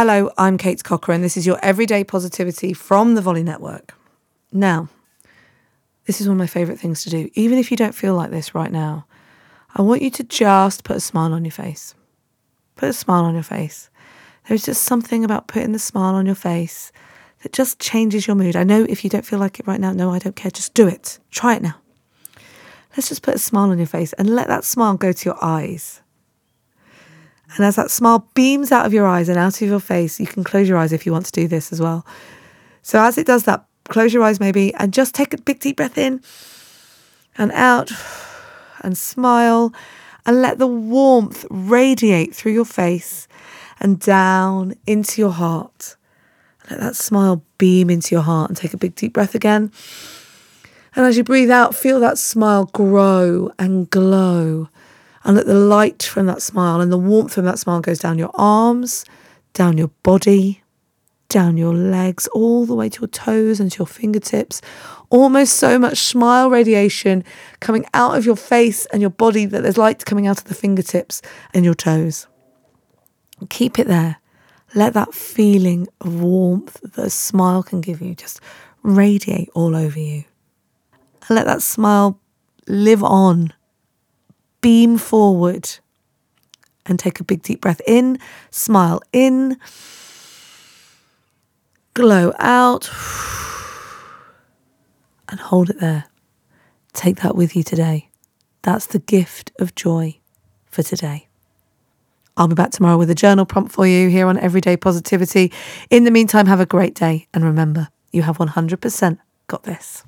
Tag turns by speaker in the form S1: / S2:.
S1: Hello, I'm Kate Cocker, and this is your everyday positivity from the Volley Network. Now, this is one of my favourite things to do. Even if you don't feel like this right now, I want you to just put a smile on your face. Put a smile on your face. There's just something about putting the smile on your face that just changes your mood. I know if you don't feel like it right now, no, I don't care. Just do it. Try it now. Let's just put a smile on your face and let that smile go to your eyes. And as that smile beams out of your eyes and out of your face, you can close your eyes if you want to do this as well. So as it does that, close your eyes maybe and just take a big deep breath in and out and smile and let the warmth radiate through your face and down into your heart. Let that smile beam into your heart and take a big deep breath again. And as you breathe out, feel that smile grow and glow. And let the light from that smile and the warmth from that smile goes down your arms, down your body, down your legs, all the way to your toes and to your fingertips. Almost so much smile radiation coming out of your face and your body that there's light coming out of the fingertips and your toes. Keep it there. Let that feeling of warmth that a smile can give you just radiate all over you and let that smile live on, beam forward, and take a big deep breath in, smile in, glow out, and hold it there. Take that with you today. That's the gift of joy for today. I'll be back tomorrow with a journal prompt for you here on Everyday Positivity. In the meantime, have a great day and remember, you have 100% got this.